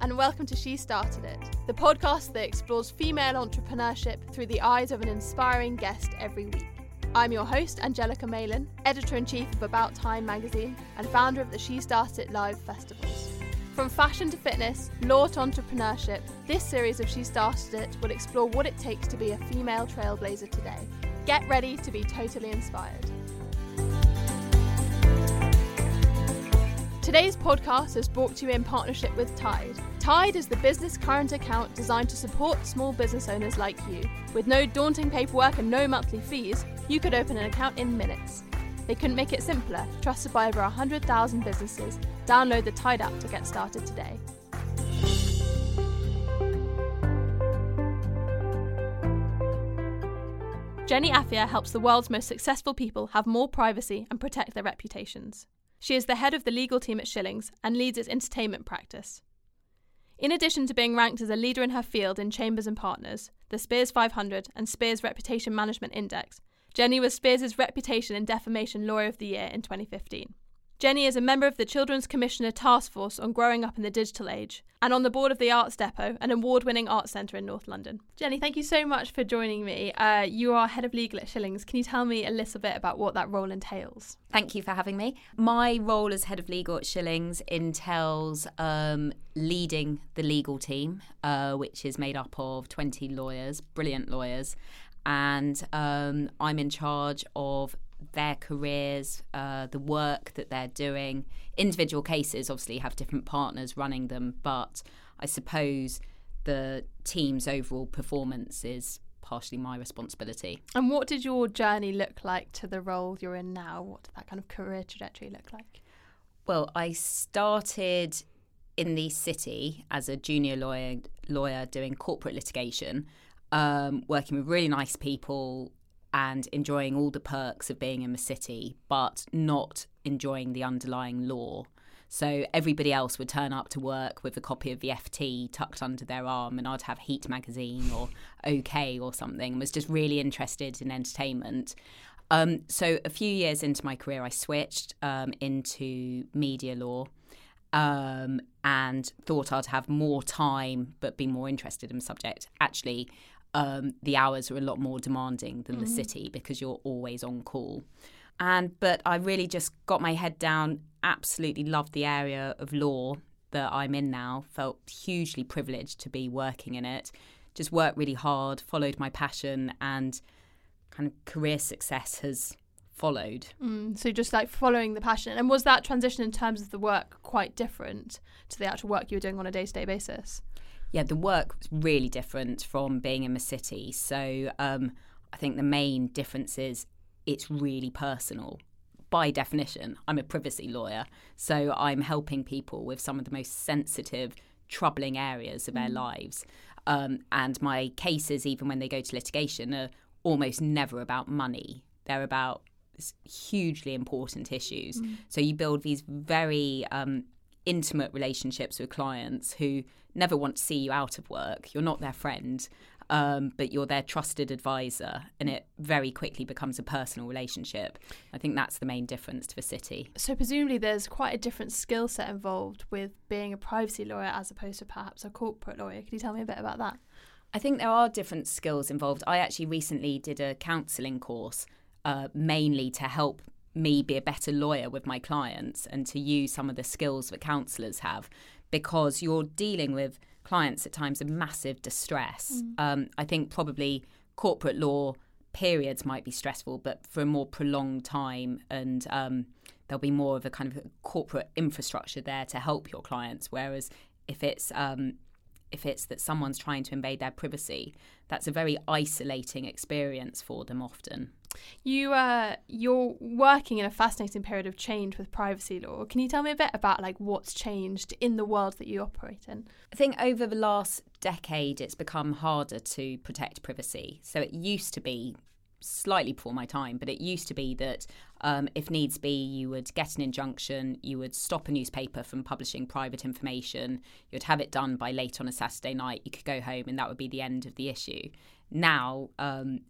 And welcome to She Started It, the podcast that explores female entrepreneurship through the eyes of an inspiring guest every week. I'm your host, Angelica Malin, editor in chief of About Time magazine and founder of the She Started It Live festivals. From fashion to fitness, law to entrepreneurship, this series of She Started It will explore what it takes to be a female trailblazer today. Get ready to be totally inspired. Today's podcast is brought to you in partnership with Tide. Tide is the business current account designed to support small business owners like you. With no daunting paperwork and no monthly fees, you could open an account in minutes. They couldn't make it simpler, trusted by over 100,000 businesses. Download the Tide app to get started today. Jenny Afia helps the world's most successful people have more privacy and protect their reputations. She is the head of the legal team at Shillings and leads its entertainment practice. In addition to being ranked as a leader in her field in Chambers and Partners, the Spears 500 and Spears Reputation Management Index, Jenny was Spears' Reputation and Defamation Lawyer of the Year in 2015. Jenny is a member of the Children's Commissioner Task Force on Growing Up in the Digital Age and on the board of the Arts Depot, an award winning arts centre in North London. Jenny, thank you so much for joining me. Uh, you are head of legal at Shillings. Can you tell me a little bit about what that role entails? Thank you for having me. My role as head of legal at Shillings entails um, leading the legal team, uh, which is made up of 20 lawyers, brilliant lawyers. And um, I'm in charge of their careers, uh, the work that they're doing. Individual cases obviously have different partners running them, but I suppose the team's overall performance is partially my responsibility. And what did your journey look like to the role you're in now? What did that kind of career trajectory look like? Well, I started in the city as a junior lawyer, lawyer doing corporate litigation, um, working with really nice people, and enjoying all the perks of being in the city, but not enjoying the underlying law. So everybody else would turn up to work with a copy of the FT tucked under their arm, and I'd have Heat magazine or OK or something. Was just really interested in entertainment. Um, so a few years into my career, I switched um, into media law. Um, and thought I'd have more time but be more interested in the subject. Actually, um, the hours are a lot more demanding than mm-hmm. the city because you're always on call. And but I really just got my head down. Absolutely loved the area of law that I'm in now. Felt hugely privileged to be working in it. Just worked really hard, followed my passion, and kind of career success has followed. Mm, so just like following the passion. And was that transition in terms of the work quite different to the actual work you were doing on a day to day basis? Yeah, the work was really different from being in the city. So um, I think the main difference is it's really personal. By definition, I'm a privacy lawyer, so I'm helping people with some of the most sensitive, troubling areas of mm. their lives. Um, and my cases, even when they go to litigation, are almost never about money. They're about hugely important issues. Mm. So you build these very um, intimate relationships with clients who never want to see you out of work. You're not their friend, um, but you're their trusted advisor, and it very quickly becomes a personal relationship. I think that's the main difference to the city. So, presumably, there's quite a different skill set involved with being a privacy lawyer as opposed to perhaps a corporate lawyer. Can you tell me a bit about that? I think there are different skills involved. I actually recently did a counselling course uh, mainly to help me be a better lawyer with my clients and to use some of the skills that counsellors have because you're dealing with clients at times of massive distress. Mm. Um, I think probably corporate law periods might be stressful, but for a more prolonged time, and um, there'll be more of a kind of corporate infrastructure there to help your clients. Whereas if it's um, if it's that someone's trying to invade their privacy, that's a very isolating experience for them often. You uh, you're working in a fascinating period of change with privacy law. Can you tell me a bit about like what's changed in the world that you operate in? I think over the last decade, it's become harder to protect privacy. So it used to be slightly before my time, but it used to be that um, if needs be, you would get an injunction, you would stop a newspaper from publishing private information, you'd have it done by late on a Saturday night, you could go home, and that would be the end of the issue. Now, um,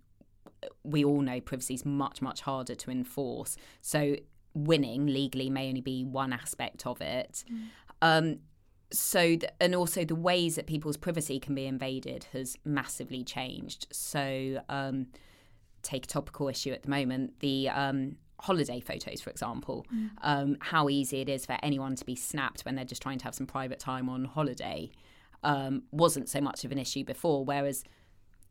we all know privacy is much, much harder to enforce. So winning legally may only be one aspect of it. Mm. Um, so th- and also the ways that people's privacy can be invaded has massively changed. So um, take a topical issue at the moment, the um, holiday photos, for example, mm. um, how easy it is for anyone to be snapped when they're just trying to have some private time on holiday um, wasn't so much of an issue before. Whereas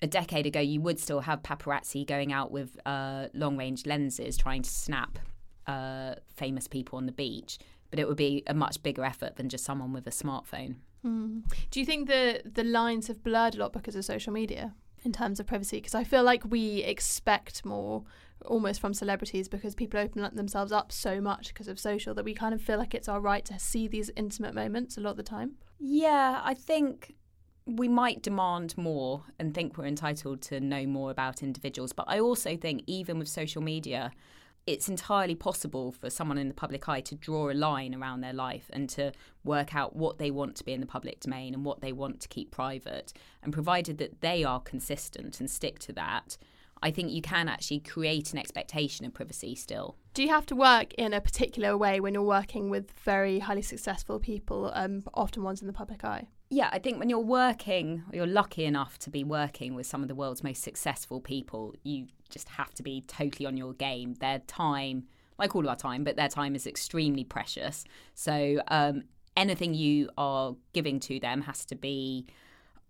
a decade ago, you would still have paparazzi going out with uh, long range lenses trying to snap uh, famous people on the beach, but it would be a much bigger effort than just someone with a smartphone. Mm. Do you think the the lines have blurred a lot because of social media in terms of privacy? Because I feel like we expect more almost from celebrities because people open themselves up so much because of social that we kind of feel like it's our right to see these intimate moments a lot of the time. Yeah, I think we might demand more and think we're entitled to know more about individuals. But I also think, even with social media, it's entirely possible for someone in the public eye to draw a line around their life and to work out what they want to be in the public domain and what they want to keep private. And provided that they are consistent and stick to that, I think you can actually create an expectation of privacy still. Do you have to work in a particular way when you're working with very highly successful people, um, often ones in the public eye? Yeah, I think when you're working, you're lucky enough to be working with some of the world's most successful people, you just have to be totally on your game. Their time, like all of our time, but their time is extremely precious. So um, anything you are giving to them has to be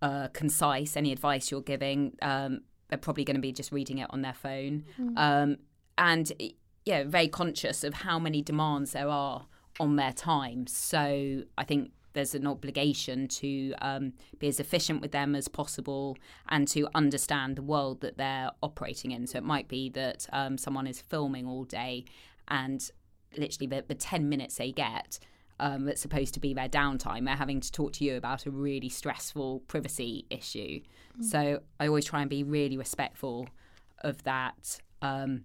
uh, concise. Any advice you're giving um, they're probably going to be just reading it on their phone. Mm. Um, and yeah, very conscious of how many demands there are on their time. So I think there's an obligation to um, be as efficient with them as possible and to understand the world that they're operating in. So it might be that um, someone is filming all day and literally the, the 10 minutes they get um, that's supposed to be their downtime. They're having to talk to you about a really stressful privacy issue. Mm. So I always try and be really respectful of that. Um,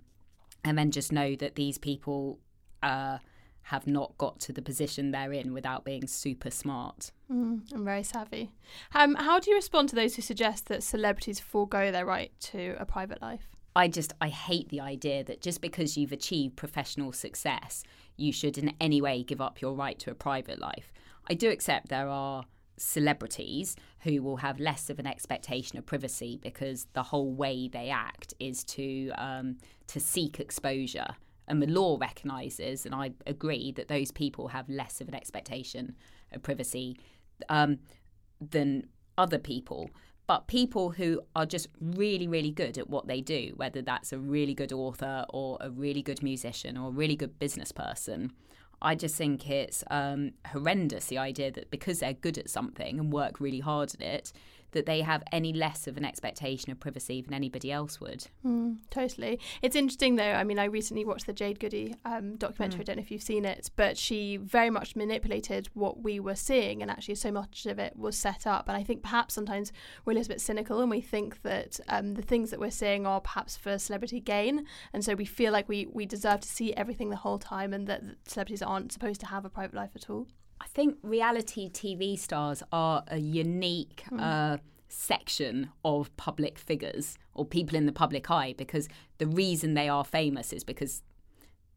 and then just know that these people uh, have not got to the position they're in without being super smart. Mm, and very savvy. Um, how do you respond to those who suggest that celebrities forego their right to a private life? I just I hate the idea that just because you've achieved professional success, you should in any way give up your right to a private life. I do accept there are celebrities who will have less of an expectation of privacy because the whole way they act is to um, to seek exposure. And the law recognises, and I agree, that those people have less of an expectation of privacy um, than other people. But people who are just really, really good at what they do, whether that's a really good author or a really good musician or a really good business person, I just think it's um, horrendous the idea that because they're good at something and work really hard at it, that they have any less of an expectation of privacy than anybody else would. Mm, totally. It's interesting though. I mean, I recently watched the Jade Goody um, documentary. Mm. I don't know if you've seen it, but she very much manipulated what we were seeing, and actually, so much of it was set up. And I think perhaps sometimes we're a little bit cynical and we think that um, the things that we're seeing are perhaps for celebrity gain, and so we feel like we we deserve to see everything the whole time, and that celebrities aren't supposed to have a private life at all. I think reality TV stars are a unique mm. uh, section of public figures or people in the public eye because the reason they are famous is because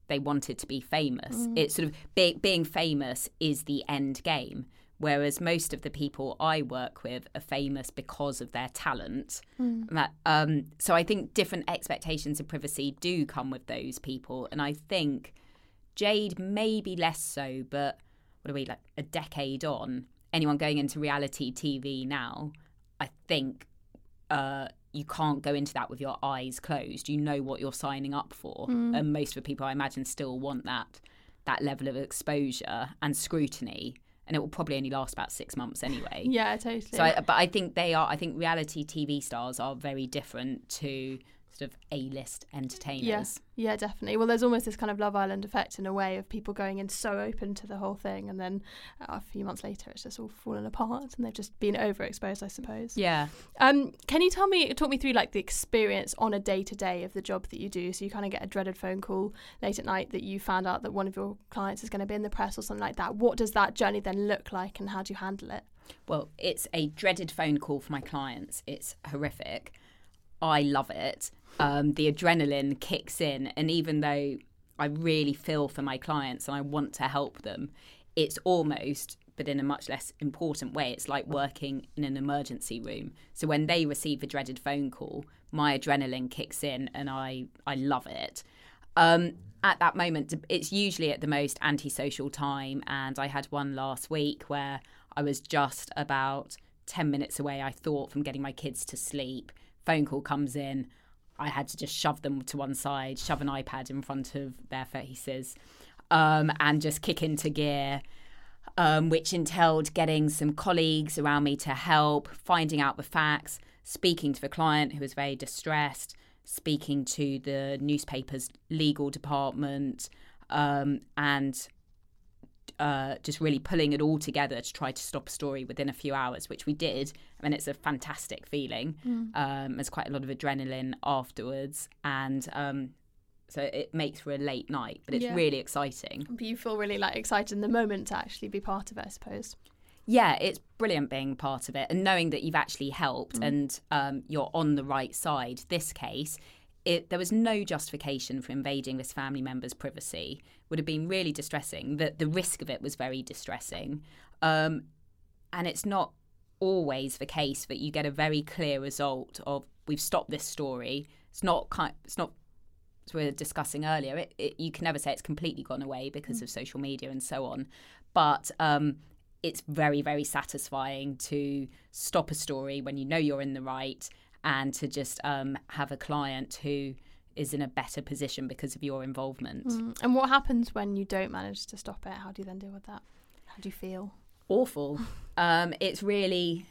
they wanted to be famous. Mm. It's sort of be- being famous is the end game. Whereas most of the people I work with are famous because of their talent. Mm. That, um, so I think different expectations of privacy do come with those people. And I think Jade maybe less so, but what are we like a decade on? Anyone going into reality TV now, I think uh, you can't go into that with your eyes closed. You know what you're signing up for, mm. and most of the people I imagine still want that that level of exposure and scrutiny. And it will probably only last about six months anyway. yeah, totally. So, I, but I think they are. I think reality TV stars are very different to sort of A-list entertainers. Yeah, yeah, definitely. Well, there's almost this kind of Love Island effect in a way of people going in so open to the whole thing, and then uh, a few months later, it's just all fallen apart, and they've just been overexposed, I suppose. Yeah. Um, can you tell me, talk me through like the experience on a day to day of the job that you do? So you kind of get a dreaded phone call late at night that you found out that one of your clients is going to be in the press or something like that. What does that journey then look like, and how do you handle it? Well, it's a dreaded phone call for my clients. It's horrific. I love it. Um, the adrenaline kicks in, and even though I really feel for my clients and I want to help them, it's almost but in a much less important way. It's like working in an emergency room. So when they receive a dreaded phone call, my adrenaline kicks in and I, I love it. Um, at that moment, it's usually at the most antisocial time. And I had one last week where I was just about 10 minutes away, I thought, from getting my kids to sleep. Phone call comes in. I had to just shove them to one side, shove an iPad in front of their faces, um, and just kick into gear. Um, which entailed getting some colleagues around me to help, finding out the facts, speaking to the client who was very distressed, speaking to the newspaper's legal department, um, and uh, just really pulling it all together to try to stop a story within a few hours, which we did. I mean, it's a fantastic feeling. Mm. Um, there's quite a lot of adrenaline afterwards, and um, so it makes for a late night, but it's yeah. really exciting. But you feel really like excited in the moment to actually be part of it, I suppose. Yeah, it's brilliant being part of it and knowing that you've actually helped mm. and um, you're on the right side. This case, it, there was no justification for invading this family member's privacy. Would have been really distressing. The the risk of it was very distressing, um, and it's not always the case that you get a very clear result of we've stopped this story. It's not kind. It's not. As we were discussing earlier, it, it, you can never say it's completely gone away because mm. of social media and so on. But um, it's very very satisfying to stop a story when you know you're in the right and to just um, have a client who is in a better position because of your involvement. Mm. And what happens when you don't manage to stop it? How do you then deal with that? How do you feel? Awful. um, it's really,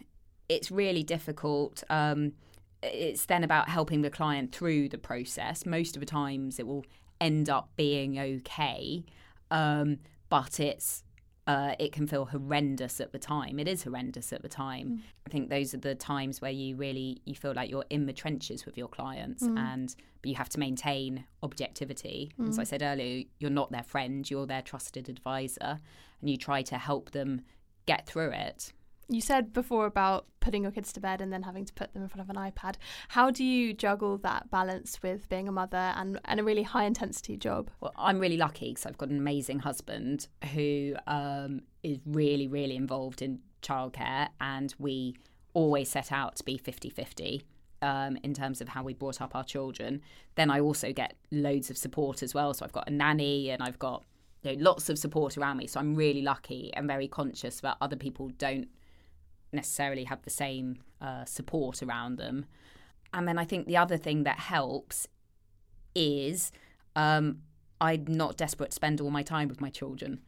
it's really difficult. Um, it's then about helping the client through the process. Most of the times, it will end up being okay, um, but it's uh, it can feel horrendous at the time. It is horrendous at the time. Mm. I think those are the times where you really you feel like you're in the trenches with your clients, mm. and but you have to maintain objectivity. Mm. As I said earlier, you're not their friend; you're their trusted advisor, and you try to help them get through it you said before about putting your kids to bed and then having to put them in front of an iPad. How do you juggle that balance with being a mother and, and a really high intensity job? Well, I'm really lucky because I've got an amazing husband who um, is really, really involved in childcare, and we always set out to be 50 50. Um, in terms of how we brought up our children, then I also get loads of support as well. So I've got a nanny and I've got you know, lots of support around me. So I'm really lucky and very conscious that other people don't necessarily have the same uh, support around them. And then I think the other thing that helps is um, I'm not desperate to spend all my time with my children.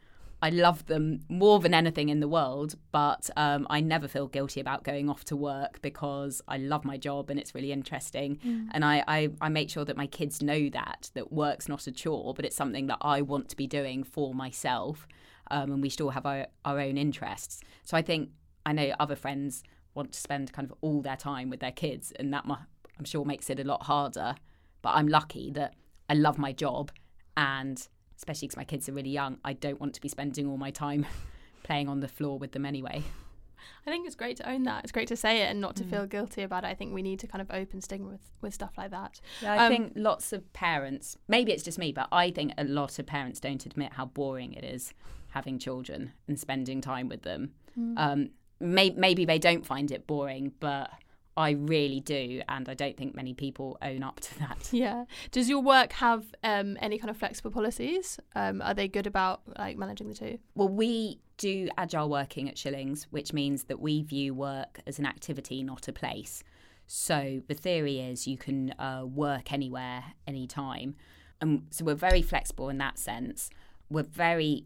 I love them more than anything in the world, but um, I never feel guilty about going off to work because I love my job and it's really interesting. Mm. And I, I, I, make sure that my kids know that, that work's not a chore, but it's something that I want to be doing for myself. Um, and we still have our, our own interests. So I think I know other friends want to spend kind of all their time with their kids, and that I'm sure makes it a lot harder. But I'm lucky that I love my job, and especially because my kids are really young, I don't want to be spending all my time playing on the floor with them anyway. I think it's great to own that. It's great to say it and not to mm. feel guilty about it. I think we need to kind of open stigma with, with stuff like that. Yeah, I um, think lots of parents, maybe it's just me, but I think a lot of parents don't admit how boring it is having children and spending time with them. Mm. Um, may- maybe they don't find it boring, but I really do, and I don't think many people own up to that. Yeah. Does your work have um, any kind of flexible policies? Um, are they good about like managing the two? Well, we do agile working at Shillings, which means that we view work as an activity, not a place. So the theory is you can uh, work anywhere, anytime. And so we're very flexible in that sense. We're very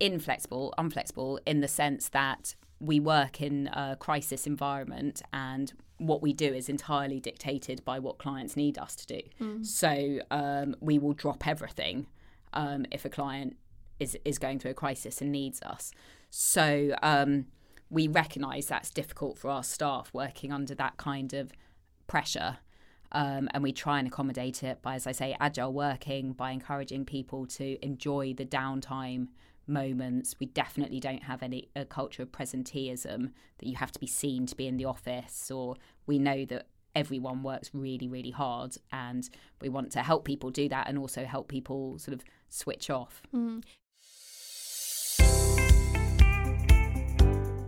inflexible, unflexible in the sense that we work in a crisis environment and what we do is entirely dictated by what clients need us to do. Mm. So um, we will drop everything um, if a client is is going through a crisis and needs us. So um, we recognise that's difficult for our staff working under that kind of pressure. Um, and we try and accommodate it by, as I say, agile working, by encouraging people to enjoy the downtime moments. We definitely don't have any a culture of presenteeism that you have to be seen to be in the office, or we know that everyone works really, really hard, and we want to help people do that, and also help people sort of switch off. Mm.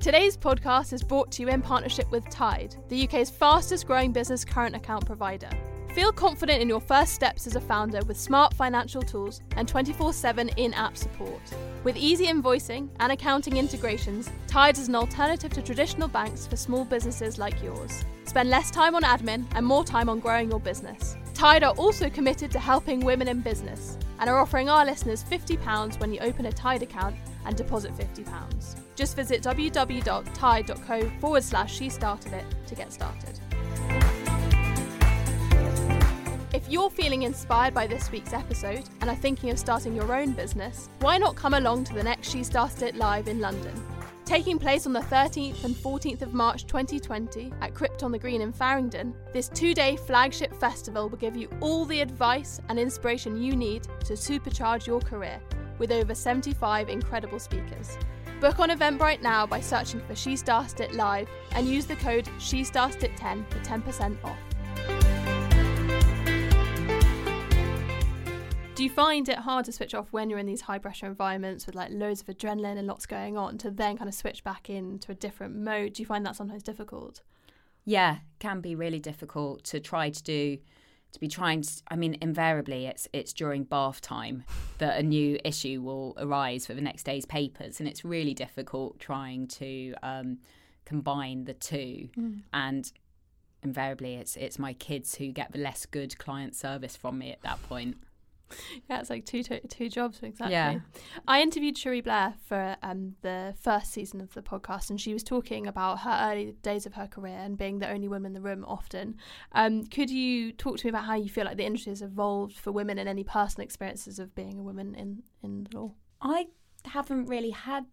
Today's podcast is brought to you in partnership with Tide, the UK's fastest growing business current account provider. Feel confident in your first steps as a founder with smart financial tools and 24 7 in app support. With easy invoicing and accounting integrations, Tide is an alternative to traditional banks for small businesses like yours. Spend less time on admin and more time on growing your business. Tide are also committed to helping women in business and are offering our listeners £50 when you open a Tide account and deposit £50. Just visit www.tide.co forward slash she started it to get started. If you're feeling inspired by this week's episode and are thinking of starting your own business, why not come along to the next She Started It Live in London? Taking place on the 13th and 14th of March 2020 at Crypt on the Green in Farringdon, this two day flagship festival will give you all the advice and inspiration you need to supercharge your career with over 75 incredible speakers. Book on Eventbrite now by searching for She Started It Live and use the code She Started It 10 for 10% off. Do you find it hard to switch off when you're in these high pressure environments with like loads of adrenaline and lots going on to then kind of switch back into a different mode? Do you find that sometimes difficult? Yeah, can be really difficult to try to do to be trying to I mean invariably it's it's during bath time that a new issue will arise for the next day's papers and it's really difficult trying to um, combine the two mm. and invariably it's it's my kids who get the less good client service from me at that point. Yeah, it's like two, two, two jobs exactly. Yeah. I interviewed Cherie Blair for um, the first season of the podcast, and she was talking about her early days of her career and being the only woman in the room often. Um, could you talk to me about how you feel like the industry has evolved for women and any personal experiences of being a woman in in law? I haven't really had.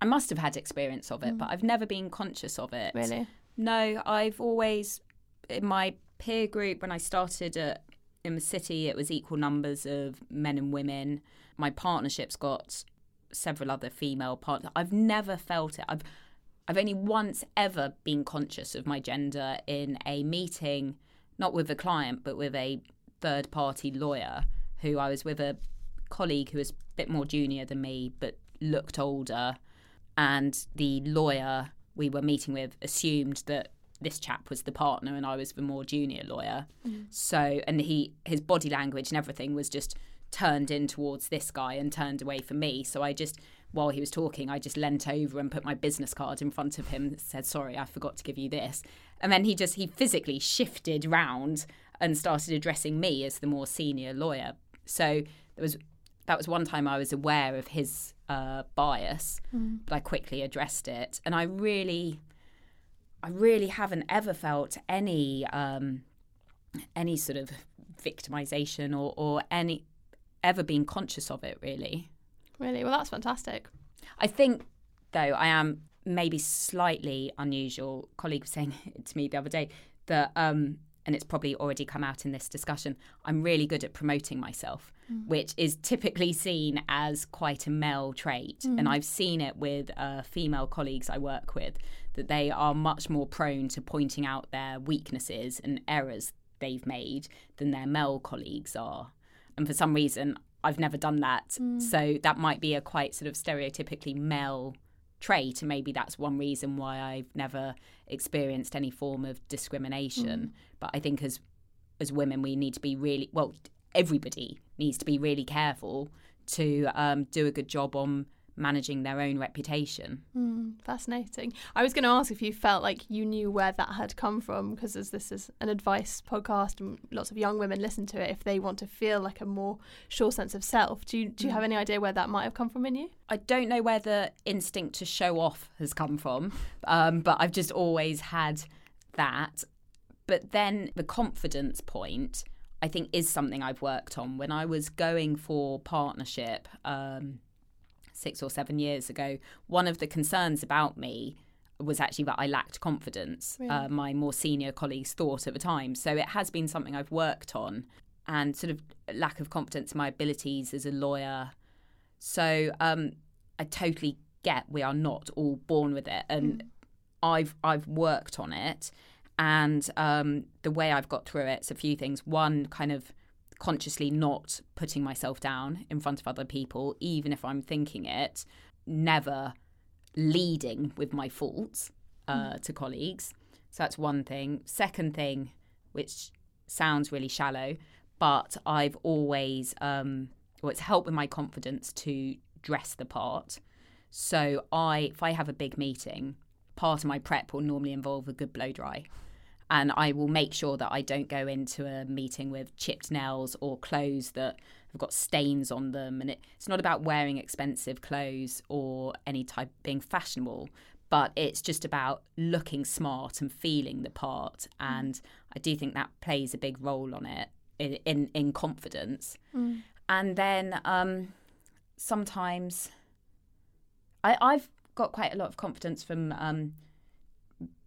I must have had experience of it, mm. but I've never been conscious of it. Really? No, I've always in my peer group when I started at in the city, it was equal numbers of men and women. My partnership's got several other female partners. I've never felt it. I've I've only once ever been conscious of my gender in a meeting, not with a client, but with a third party lawyer who I was with a colleague who was a bit more junior than me but looked older. And the lawyer we were meeting with assumed that this chap was the partner and I was the more junior lawyer. Mm. So, and he, his body language and everything was just turned in towards this guy and turned away from me. So I just, while he was talking, I just leant over and put my business card in front of him and said, Sorry, I forgot to give you this. And then he just, he physically shifted round and started addressing me as the more senior lawyer. So there was, that was one time I was aware of his uh, bias, mm. but I quickly addressed it. And I really, I really haven't ever felt any um, any sort of victimization or, or any ever been conscious of it really. Really? Well, that's fantastic. I think, though, I am maybe slightly unusual. A colleague was saying to me the other day that um, and it's probably already come out in this discussion, I'm really good at promoting myself, mm. which is typically seen as quite a male trait. Mm. And I've seen it with uh, female colleagues I work with, that they are much more prone to pointing out their weaknesses and errors they've made than their male colleagues are. And for some reason, I've never done that. Mm. So that might be a quite sort of stereotypically male trait and maybe that's one reason why I've never experienced any form of discrimination mm. but I think as as women we need to be really well everybody needs to be really careful to um, do a good job on managing their own reputation. Mm, fascinating. I was going to ask if you felt like you knew where that had come from, because as this is an advice podcast and lots of young women listen to it, if they want to feel like a more sure sense of self, do you, do you have mm. any idea where that might have come from in you? I don't know where the instinct to show off has come from, um, but I've just always had that. But then the confidence point. I think is something I've worked on. When I was going for partnership, um, six or seven years ago, one of the concerns about me was actually that I lacked confidence. Really? Uh, my more senior colleagues thought at the time. So it has been something I've worked on and sort of lack of confidence in my abilities as a lawyer. So um, I totally get we are not all born with it, and mm. I've I've worked on it, and um, the way I've got through it, it's a few things. One, kind of consciously not putting myself down in front of other people, even if I'm thinking it, never leading with my faults uh, to colleagues. So that's one thing. Second thing, which sounds really shallow, but I've always, um, well, it's helped with my confidence to dress the part. So I, if I have a big meeting, part of my prep will normally involve a good blow dry. And I will make sure that I don't go into a meeting with chipped nails or clothes that have got stains on them. And it, it's not about wearing expensive clothes or any type being fashionable, but it's just about looking smart and feeling the part. And I do think that plays a big role on it in in, in confidence. Mm. And then um, sometimes I, I've got quite a lot of confidence from um,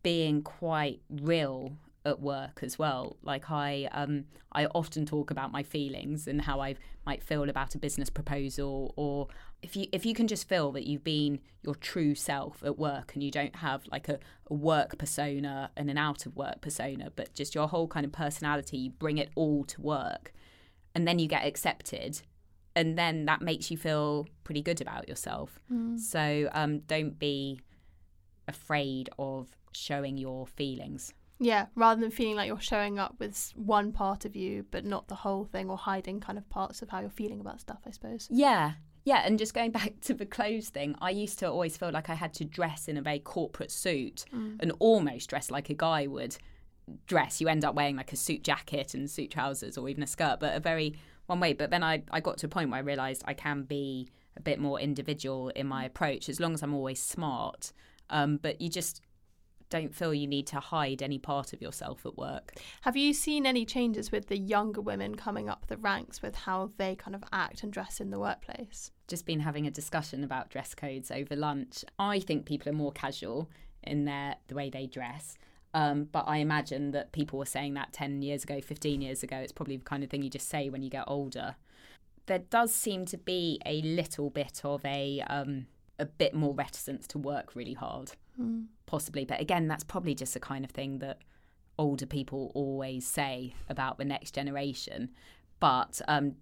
being quite real at work as well. Like I, um, I often talk about my feelings and how I might feel about a business proposal, or if you if you can just feel that you've been your true self at work and you don't have like a, a work persona and an out of work persona, but just your whole kind of personality, you bring it all to work, and then you get accepted. And then that makes you feel pretty good about yourself. Mm. So um, don't be afraid of showing your feelings. Yeah, rather than feeling like you're showing up with one part of you but not the whole thing or hiding kind of parts of how you're feeling about stuff, I suppose. Yeah. Yeah, and just going back to the clothes thing, I used to always feel like I had to dress in a very corporate suit Mm. and almost dress like a guy would dress. You end up wearing like a suit jacket and suit trousers or even a skirt, but a very one way. But then I, I got to a point where I realised I can be a bit more individual in my approach as long as I'm always smart. Um, but you just don't feel you need to hide any part of yourself at work. Have you seen any changes with the younger women coming up the ranks with how they kind of act and dress in the workplace? Just been having a discussion about dress codes over lunch. I think people are more casual in their the way they dress. Um, but I imagine that people were saying that 10 years ago, 15 years ago. It's probably the kind of thing you just say when you get older. There does seem to be a little bit of a um, a bit more reticence to work really hard, Mm. possibly. But again, that's probably just the kind of thing that older people always say about the next generation. But um,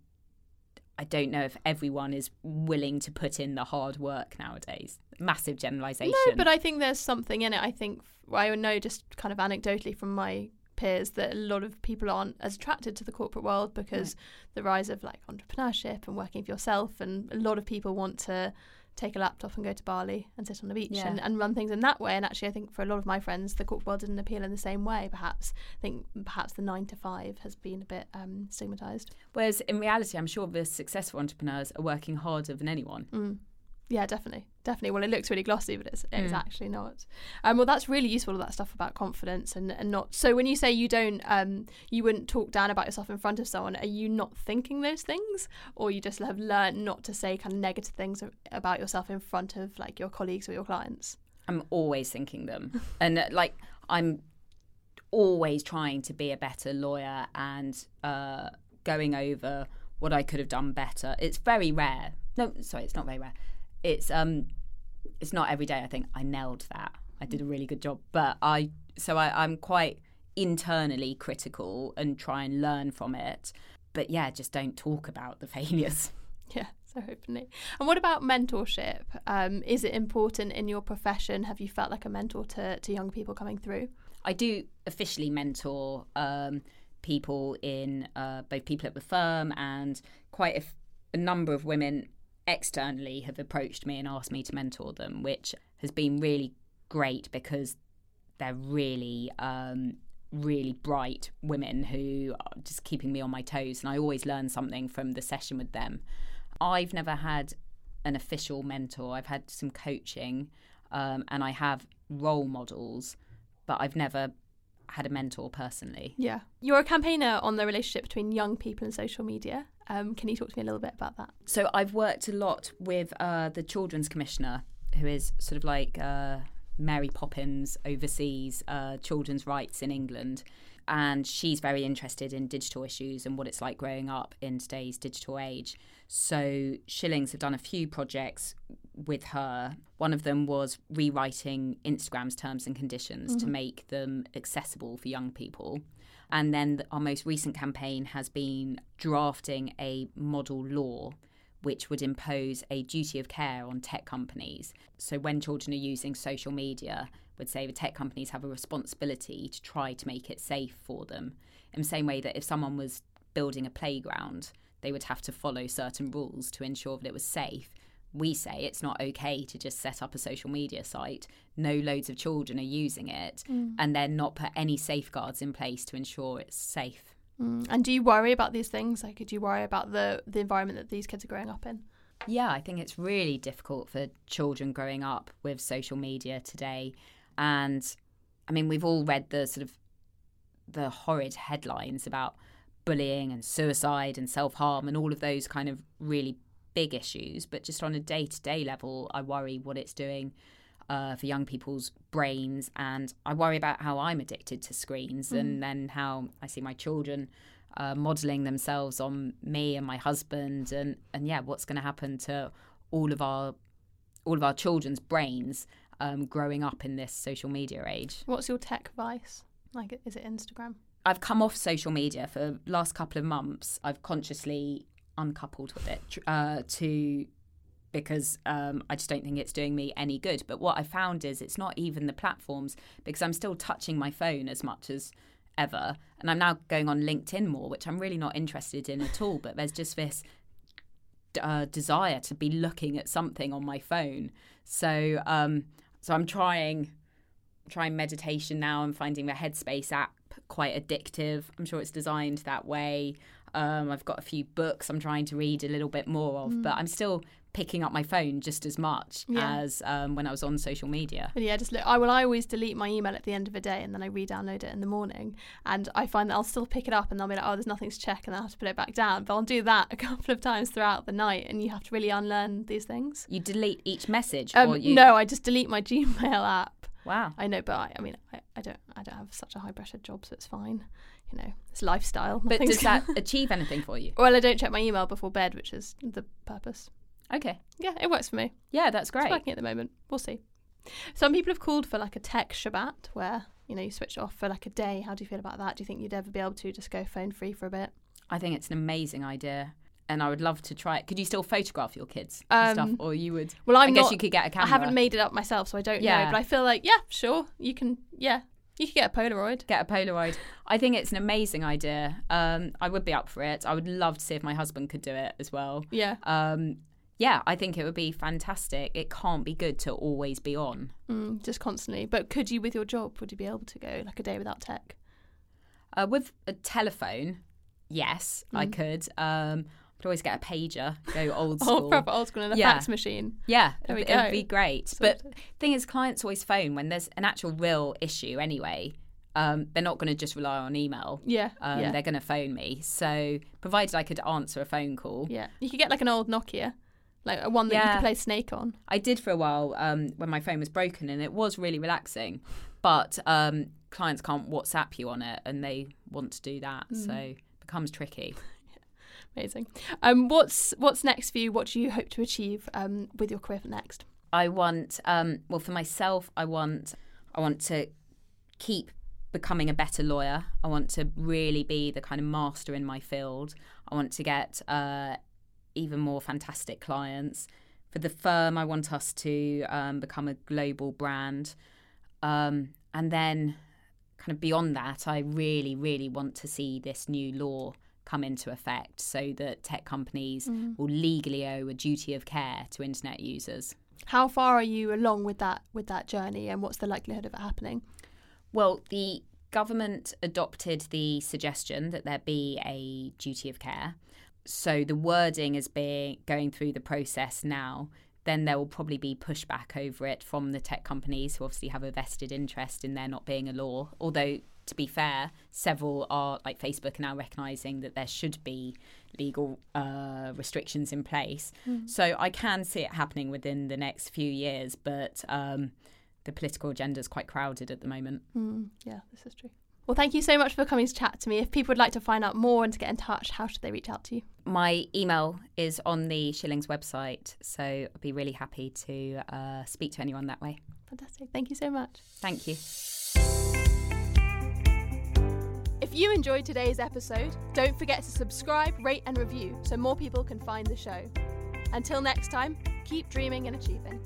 I don't know if everyone is willing to put in the hard work nowadays. Massive generalisation. No, but I think there's something in it. I think I know just kind of anecdotally from my peers that a lot of people aren't as attracted to the corporate world because the rise of like entrepreneurship and working for yourself, and a lot of people want to take a laptop and go to Bali and sit on the beach Yeah. and, and run things in that way. And actually, I think for a lot of my friends, the corporate world didn't appeal in the same way. Perhaps I think perhaps the nine to five has been a bit um, stigmatized. Whereas in reality, I'm sure the successful entrepreneurs are working harder than anyone. Mm. Yeah, definitely, definitely. Well, it looks really glossy, but it's it's Mm. actually not. Um, well, that's really useful. All that stuff about confidence and, and not. So when you say you don't, um, you wouldn't talk down about yourself in front of someone. Are you not thinking those things, or you just have learned not to say kind of negative things about yourself in front of like your colleagues or your clients? I'm always thinking them. and uh, like, I'm always trying to be a better lawyer and uh, going over what I could have done better. It's very rare. No, sorry, it's not very rare. It's um, it's not every day. I think I nailed that. I did a really good job, but I so I, I'm quite internally critical and try and learn from it. But yeah, just don't talk about the failures. Yeah, so openly. And what about mentorship? Um, is it important in your profession? Have you felt like a mentor to, to young people coming through? I do officially mentor um, people in uh, both people at the firm and quite a, f- a number of women externally have approached me and asked me to mentor them, which has been really great because they're really, um, really bright women who are just keeping me on my toes. And I always learn something from the session with them. I've never had an official mentor, I've had some coaching um, and I have role models but I've never had a mentor personally. Yeah. You're a campaigner on the relationship between young people and social media. Um, can you talk to me a little bit about that? So I've worked a lot with uh, the Children's Commissioner, who is sort of like uh, Mary Poppins oversees uh, children's rights in England. And she's very interested in digital issues and what it's like growing up in today's digital age. So Shillings have done a few projects with her. One of them was rewriting Instagram's terms and conditions to make them accessible for young people. And then our most recent campaign has been drafting a model law which would impose a duty of care on tech companies. So when children are using social media, would say the tech companies have a responsibility to try to make it safe for them. In the same way that if someone was building a playground, they would have to follow certain rules to ensure that it was safe. We say it's not okay to just set up a social media site, No loads of children are using it, Mm. and then not put any safeguards in place to ensure it's safe. Mm. And do you worry about these things? Like, do you worry about the the environment that these kids are growing up in? Yeah, I think it's really difficult for children growing up with social media today. And I mean, we've all read the sort of the horrid headlines about bullying and suicide and self harm and all of those kind of really big issues. But just on a day to day level, I worry what it's doing uh, for young people's brains. And I worry about how I'm addicted to screens and then how I see my children uh, modeling themselves on me and my husband. And, and yeah, what's going to happen to all of our all of our children's brains um, growing up in this social media age. What's your tech vice? Like, is it Instagram? I've come off social media for the last couple of months. I've consciously uncoupled with it uh, to because um, I just don't think it's doing me any good. But what I found is it's not even the platforms because I'm still touching my phone as much as ever, and I'm now going on LinkedIn more, which I'm really not interested in at all. But there's just this uh, desire to be looking at something on my phone. So um, so I'm trying trying meditation now. I'm finding the Headspace app quite addictive. I'm sure it's designed that way. Um, I've got a few books I'm trying to read a little bit more of, but I'm still picking up my phone just as much Yeah. as um, when I was on social media. But yeah, just look. I will. I always delete my email at the end of a day, and then I re-download it in the morning. And I find that I'll still pick it up, and I'll be like, "Oh, there's nothing to check," and I'll have to put it back down. But I'll do that a couple of times throughout the night, and you have to really unlearn these things. You delete each message, Um, or you? No, I just delete my Gmail app. Wow. I know, but I, I mean, I, I don't. I don't have such a high pressure job, so it's fine. You know, it's lifestyle. But does that achieve anything for you? well, I don't check my email before bed, which is the purpose. Okay. Yeah, it works for me. Yeah, that's great. It's working at the moment. We'll see. Some people have called for like a tech Shabbat where, you know, you switch off for like a day. How do you feel about that? Do you think you'd ever be able to just go phone free for a bit? I think it's an amazing idea. And I would love to try it. Could you still photograph your kids and stuff? Um, Or you would? Well, I'm I guess not, you could get a camera. I haven't made it up myself, so I don't know. Yeah. But I feel like, yeah, sure, you can, yeah, you could get a Polaroid. get a Polaroid. I think it's an amazing idea. Um, I would be up for it. I would love to see if my husband could do it as well. Yeah. Um, yeah, I think it would be fantastic. It can't be good to always be on. Mm, just constantly. But could you, with your job, would you be able to go like a day without tech? Uh, with a telephone, yes, I Mm. could. Um, I'd always get a pager, go old Oh, school. proper old school and a Yeah. fax machine. Yeah, There we it'd, it'd be great. But thing is, clients always phone when there's an actual real issue anyway. Um, they're not going to just rely on email. Yeah. Um, yeah. They're going to phone me. So, provided I could answer a phone call, Yeah. You could get like an old Nokia, like a one that you could play Snake on. I did for a while um, when my phone was broken, and it was really relaxing. But um, clients can't WhatsApp you on it, and they want to do that, so Mm. it becomes tricky. Amazing. Um, what's what's next for you? What do you hope to achieve um, with your career next? I want, um, well, for myself, I want, I want to keep becoming a better lawyer. I want to really be the kind of master in my field. I want to get uh, even more fantastic clients. For the firm, I want us to um, become a global brand. Um, and then, kind of beyond that, I really, really want to see this new law come into effect so that tech companies mm. will legally owe a duty of care to internet users. How far are you along with that with that journey, and what's the likelihood of it happening? Well, the government adopted the suggestion that there be a duty of care. So the wording is being going through the process now. Then there will probably be pushback over it from the tech companies who obviously have a vested interest in there not being a law. Although to be fair, several are like Facebook are now recognising that there should be legal uh, restrictions in place. So I can see it happening within the next few years, but um, the political agenda is quite crowded at the moment. Mm, yeah, this is true. Well, thank you so much for coming to chat to me. If people would like to find out more and to get in touch, how should they reach out to you? My email is on the Shillings website, so I'd be really happy to uh, speak to anyone that way. Fantastic. Thank you so much. Thank you. If you enjoyed today's episode, don't forget to subscribe, rate, and review so more people can find the show. Until next time, keep dreaming and achieving.